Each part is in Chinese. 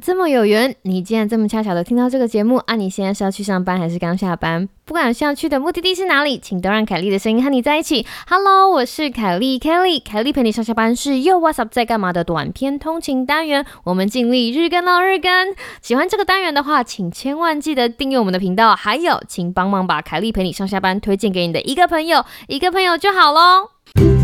这么有缘，你竟然这么恰巧的听到这个节目啊！你现在是要去上班还是刚下班？不管需要去的目的地是哪里，请都让凯莉的声音和你在一起。Hello，我是凯莉，Kelly，凯莉陪你上下班是又 What's up 在干嘛的短篇通勤单元，我们尽力日更到日更。喜欢这个单元的话，请千万记得订阅我们的频道，还有请帮忙把凯莉陪你上下班推荐给你的一个朋友，一个朋友就好喽。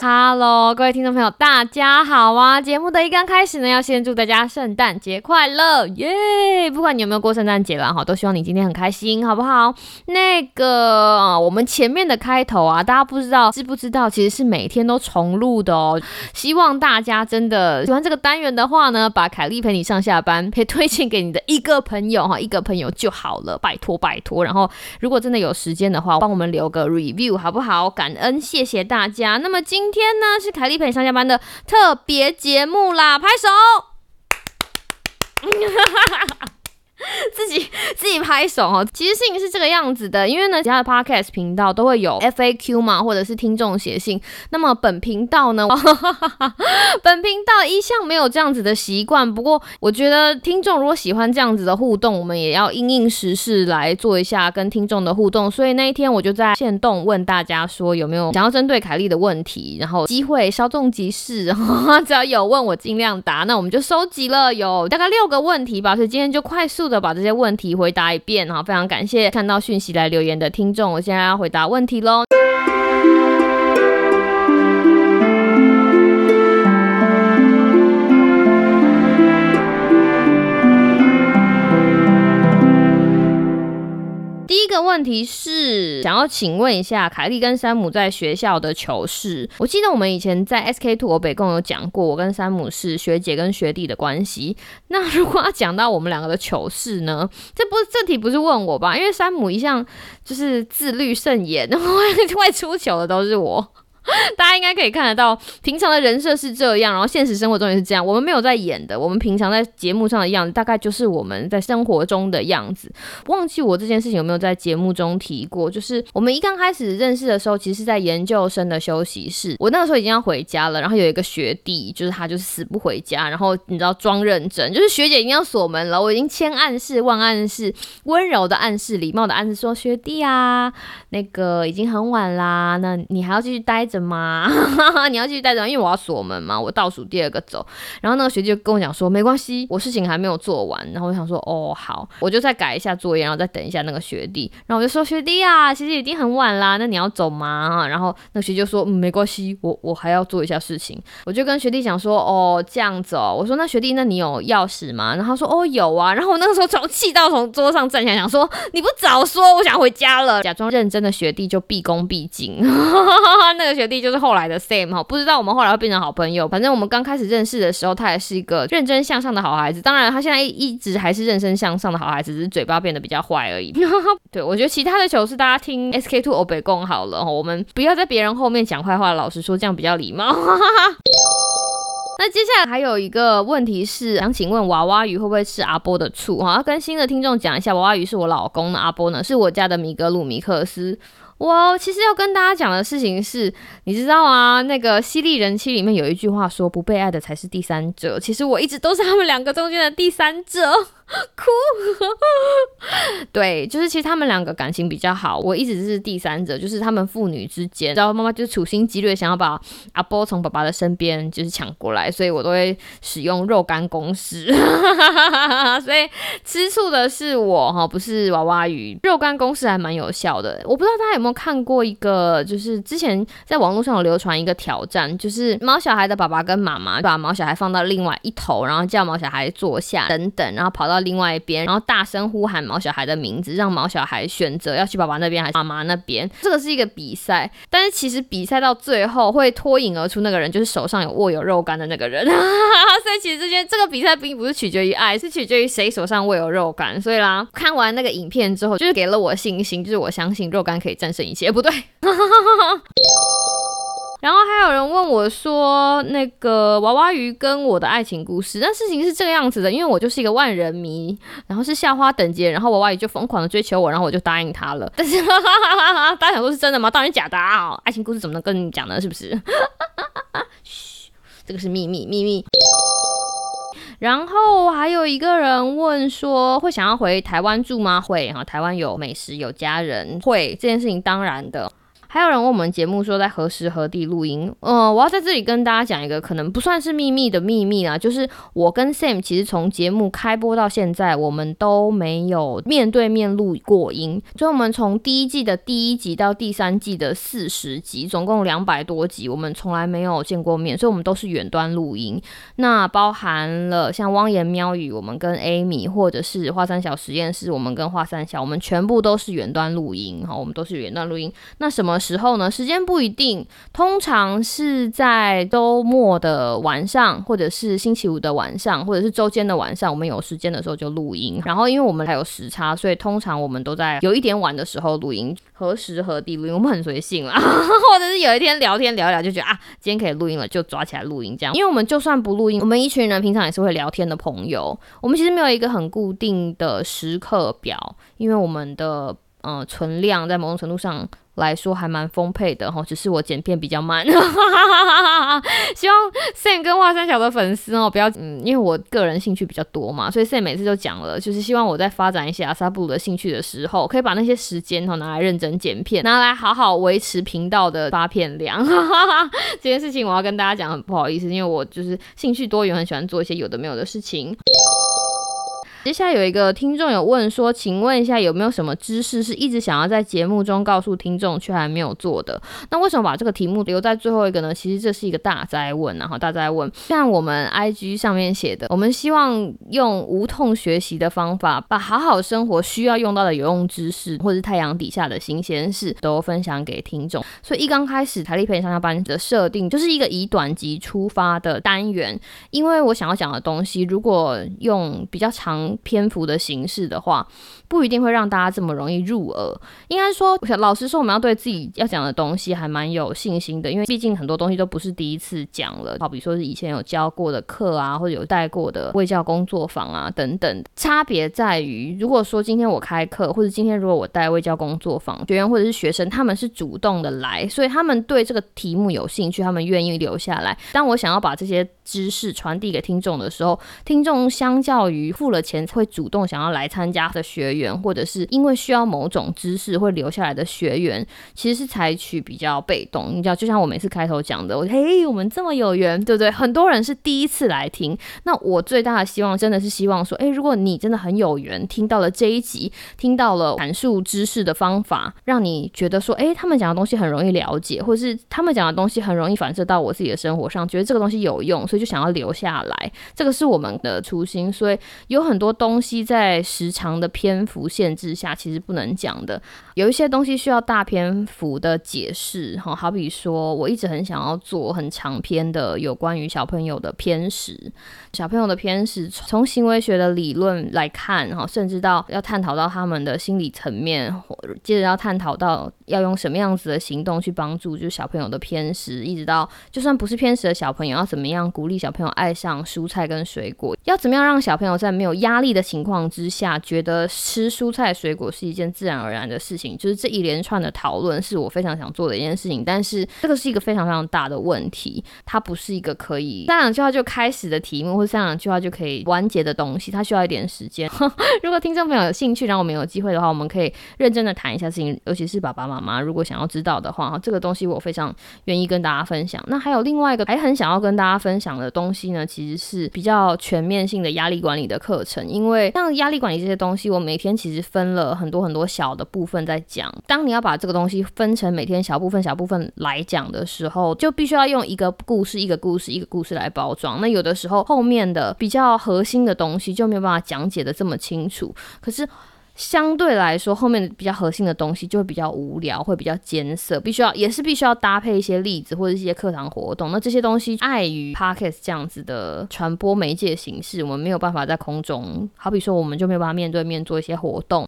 Hello，各位听众朋友，大家好啊！节目的一刚开始呢，要先祝大家圣诞节快乐，耶！不管你有没有过圣诞节了哈，都希望你今天很开心，好不好？那个我们前面的开头啊，大家不知道知不知道，其实是每天都重录的哦。希望大家真的喜欢这个单元的话呢，把凯莉陪你上下班可以推荐给你的一个朋友哈，一个朋友就好了，拜托拜托。然后如果真的有时间的话，帮我们留个 review 好不好？感恩，谢谢大家。那么今今天呢是凯丽陪上下班的特别节目啦，拍手！自拍手哦，其实事情是这个样子的，因为呢，其他的 podcast 频道都会有 FAQ 嘛，或者是听众写信。那么本频道呢，本频道一向没有这样子的习惯。不过我觉得听众如果喜欢这样子的互动，我们也要应应时事来做一下跟听众的互动。所以那一天我就在线动问大家说有没有想要针对凯莉的问题，然后机会稍纵即逝，只要有问我尽量答。那我们就收集了有大概六个问题吧，所以今天就快速。的把这些问题回答一遍哈，非常感谢看到讯息来留言的听众，我现在要回答问题喽。个问题是想要请问一下凯莉跟山姆在学校的糗事。我记得我们以前在 SK Two 我北共有讲过，我跟山姆是学姐跟学弟的关系。那如果要讲到我们两个的糗事呢？这不是这题不是问我吧？因为山姆一向就是自律甚严，会出糗的都是我。大家应该可以看得到，平常的人设是这样，然后现实生活中也是这样。我们没有在演的，我们平常在节目上的样子，大概就是我们在生活中的样子。忘记我这件事情有没有在节目中提过？就是我们一刚开始认识的时候，其实是在研究生的休息室。我那个时候已经要回家了，然后有一个学弟，就是他就是死不回家，然后你知道装认真，就是学姐已经要锁门了，我已经千暗示万暗示，温柔的暗示，礼貌的暗示说学弟啊，那个已经很晚啦，那你还要继续待着。吗？你要继续带着，因为我要锁门嘛。我倒数第二个走，然后那个学姐就跟我讲说，没关系，我事情还没有做完。然后我想说，哦，好，我就再改一下作业，然后再等一下那个学弟。然后我就说，学弟啊，其实已经很晚啦，那你要走吗？然后那个学姐就说，嗯，没关系，我我还要做一下事情。我就跟学弟讲说，哦，这样子哦。我说，那学弟，那你有钥匙吗？然后他说，哦，有啊。然后我那个时候从气到从桌上站起来，想说，你不早说，我想回家了。假装认真的学弟就毕恭毕敬，那个学。弟就是后来的 Sam 哈，不知道我们后来会变成好朋友。反正我们刚开始认识的时候，他也是一个认真向上的好孩子。当然，他现在一直还是认真向上的好孩子，只是嘴巴变得比较坏而已。对我觉得其他的糗事大家听 SK Two 欧北共好了，我们不要在别人后面讲坏话。老实说，这样比较礼貌。那接下来还有一个问题是，想请问娃娃鱼会不会吃阿波的醋？哈，跟新的听众讲一下，娃娃鱼是我老公的，阿波呢是我家的米格鲁米克斯。我其实要跟大家讲的事情是，你知道啊？那个犀利人妻里面有一句话说，不被爱的才是第三者。其实我一直都是他们两个中间的第三者。哭，对，就是其实他们两个感情比较好，我一直是第三者，就是他们父女之间，然后妈妈就是处心积虑想要把阿波从爸爸的身边就是抢过来，所以我都会使用肉干公式，所以吃醋的是我哈，不是娃娃鱼，肉干公式还蛮有效的。我不知道大家有没有看过一个，就是之前在网络上有流传一个挑战，就是毛小孩的爸爸跟妈妈把毛小孩放到另外一头，然后叫毛小孩坐下等等，然后跑到。另外一边，然后大声呼喊毛小孩的名字，让毛小孩选择要去爸爸那边还是妈妈那边。这个是一个比赛，但是其实比赛到最后会脱颖而出那个人，就是手上有握有肉干的那个人。所以其实这件这个比赛并不是取决于爱，是取决于谁手上握有肉干。所以啦，看完那个影片之后，就是给了我信心，就是我相信肉干可以战胜一切。不对。然后还有人问我说，那个娃娃鱼跟我的爱情故事，但事情是这个样子的，因为我就是一个万人迷，然后是校花等级，然后娃娃鱼就疯狂的追求我，然后我就答应他了。但是大家想说是真的吗？当然假的啊！爱情故事怎么能跟你讲呢？是不是？嘘，这个是秘密，秘密。然后还有一个人问说，会想要回台湾住吗？会哈，台湾有美食，有家人，会这件事情当然的。还有人问我们节目说在何时何地录音，嗯，我要在这里跟大家讲一个可能不算是秘密的秘密啦，就是我跟 Sam 其实从节目开播到现在，我们都没有面对面录过音，所以我们从第一季的第一集到第三季的四十集，总共两百多集，我们从来没有见过面，所以我们都是远端录音。那包含了像汪言喵语，我们跟 Amy，或者是华山小实验室，我们跟华山小，我们全部都是远端录音，哈，我们都是远端录音。那什么？时候呢？时间不一定，通常是在周末的晚上，或者是星期五的晚上，或者是周间的晚上，我们有时间的时候就录音。然后，因为我们还有时差，所以通常我们都在有一点晚的时候录音。何时何地录音，我们很随性啦，或者是有一天聊天聊聊，就觉得啊，今天可以录音了，就抓起来录音这样。因为我们就算不录音，我们一群人平常也是会聊天的朋友。我们其实没有一个很固定的时刻表，因为我们的呃存量在某种程度上。来说还蛮丰沛的哈，只是我剪片比较慢。希望 Sam 跟华山小的粉丝哦，不要嗯，因为我个人兴趣比较多嘛，所以 Sam 每次就讲了，就是希望我在发展一些阿萨布鲁的兴趣的时候，可以把那些时间哈拿来认真剪片，拿来好好维持频道的发片量。这件事情我要跟大家讲，很不好意思，因为我就是兴趣多元，很喜欢做一些有的没有的事情。接下来有一个听众有问说，请问一下有没有什么知识是一直想要在节目中告诉听众却还没有做的？那为什么把这个题目留在最后一个呢？其实这是一个大灾问，然后大灾问，像我们 IG 上面写的，我们希望用无痛学习的方法，把好好生活需要用到的有用知识，或是太阳底下的新鲜事，都分享给听众。所以一刚开始台历培上下班的设定，就是一个以短集出发的单元，因为我想要讲的东西，如果用比较长。篇幅的形式的话，不一定会让大家这么容易入耳。应该说，老实说，我们要对自己要讲的东西还蛮有信心的，因为毕竟很多东西都不是第一次讲了。好比说是以前有教过的课啊，或者有带过的卫教工作坊啊等等。差别在于，如果说今天我开课，或者今天如果我带卫教工作坊，学员或者是学生，他们是主动的来，所以他们对这个题目有兴趣，他们愿意留下来。当我想要把这些知识传递给听众的时候，听众相较于付了钱。会主动想要来参加的学员，员或者是因为需要某种知识会留下来的学员，其实是采取比较被动。你知道，就像我每次开头讲的，我嘿，我们这么有缘，对不对？很多人是第一次来听，那我最大的希望真的是希望说，诶，如果你真的很有缘，听到了这一集，听到了阐述知识的方法，让你觉得说，诶，他们讲的东西很容易了解，或是他们讲的东西很容易反射到我自己的生活上，觉得这个东西有用，所以就想要留下来。这个是我们的初心，所以有很多东西在时长的篇幅限制下，其实不能讲的。有一些东西需要大篇幅的解释，哈，好比说，我一直很想要做很长篇的有关于小朋友的偏食，小朋友的偏食，从行为学的理论来看，哈，甚至到要探讨到他们的心理层面或，接着要探讨到要用什么样子的行动去帮助，就是小朋友的偏食，一直到就算不是偏食的小朋友，要怎么样鼓励小朋友爱上蔬菜跟水果，要怎么样让小朋友在没有压力的情况。之下，觉得吃蔬菜水果是一件自然而然的事情，就是这一连串的讨论是我非常想做的一件事情。但是这个是一个非常非常大的问题，它不是一个可以三两句话就开始的题目，或三两句话就可以完结的东西，它需要一点时间。如果听众朋友有兴趣，然后我们有机会的话，我们可以认真的谈一下事情，尤其是爸爸妈妈如果想要知道的话，这个东西我非常愿意跟大家分享。那还有另外一个还很想要跟大家分享的东西呢，其实是比较全面性的压力管理的课程。因为像压力管理这些东西，我每天其实分了很多很多小的部分在讲。当你要把这个东西分成每天小部分、小部分来讲的时候，就必须要用一个故事、一个故事、一个故事来包装。那有的时候后面的比较核心的东西就没有办法讲解的这么清楚。可是。相对来说，后面比较核心的东西就会比较无聊，会比较艰涩，必须要也是必须要搭配一些例子或者一些课堂活动。那这些东西碍于 podcast 这样子的传播媒介形式，我们没有办法在空中，好比说我们就没有办法面对面做一些活动，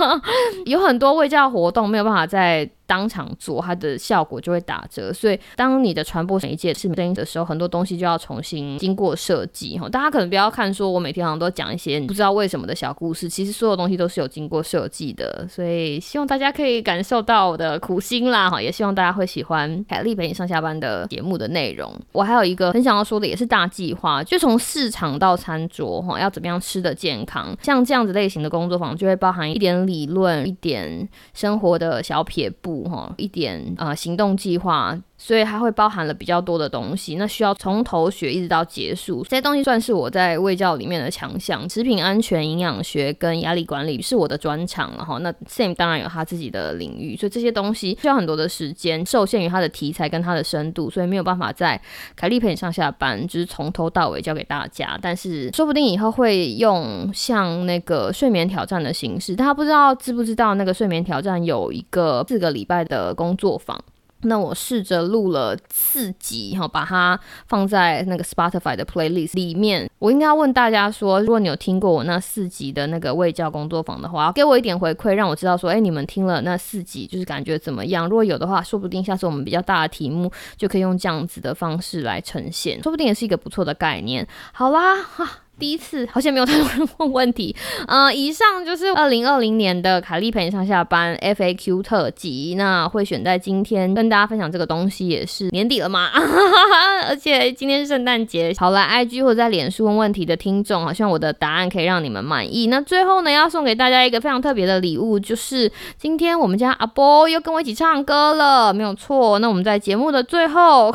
有很多未教活动没有办法在。当场做，它的效果就会打折。所以，当你的传播媒介是声音的时候，很多东西就要重新经过设计。哈，大家可能不要看说，我每天好像都讲一些不知道为什么的小故事，其实所有东西都是有经过设计的。所以，希望大家可以感受到我的苦心啦。哈，也希望大家会喜欢凯丽陪你上下班的节目的内容。我还有一个很想要说的，也是大计划，就从市场到餐桌，哈，要怎么样吃的健康。像这样子类型的工作坊，就会包含一点理论，一点生活的小撇步。哈，一点呃行动计划。所以它会包含了比较多的东西，那需要从头学一直到结束。这些东西算是我在卫教里面的强项，食品安全、营养学跟压力管理是我的专长了哈。那 Sam 当然有他自己的领域，所以这些东西需要很多的时间，受限于它的题材跟它的深度，所以没有办法在凯利陪你上下班，就是从头到尾教给大家。但是说不定以后会用像那个睡眠挑战的形式，大家不知道知不知道那个睡眠挑战有一个四个礼拜的工作坊。那我试着录了四集，哈，把它放在那个 Spotify 的 playlist 里面。我应该要问大家说，如果你有听过我那四集的那个卫教工作坊的话，给我一点回馈，让我知道说，哎，你们听了那四集，就是感觉怎么样？如果有的话，说不定下次我们比较大的题目就可以用这样子的方式来呈现，说不定也是一个不错的概念。好啦，哈。第一次好像没有太多人问问题，呃，以上就是二零二零年的凯丽陪你上下班 FAQ 特辑。那会选在今天跟大家分享这个东西，也是年底了嘛，而且今天是圣诞节。好了，IG 或者在脸书问问题的听众，好像我的答案可以让你们满意。那最后呢，要送给大家一个非常特别的礼物，就是今天我们家阿波又跟我一起唱歌了，没有错。那我们在节目的最后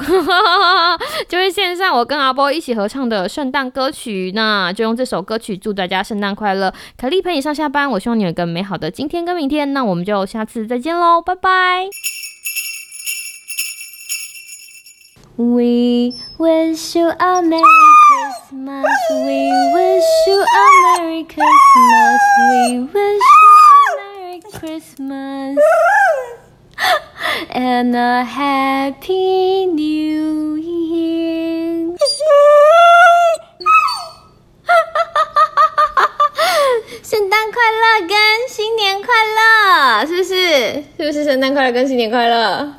就会献上我跟阿波一起合唱的圣诞歌曲。那那就用这首歌曲祝大家圣诞快乐，凯丽陪你上下班。我希望你有一个美好的今天跟明天。那我们就下次再见喽，拜拜。We wish you a merry Christmas. We wish you a merry Christmas. We wish you a merry Christmas and a happy New Year. 来跟新年快乐，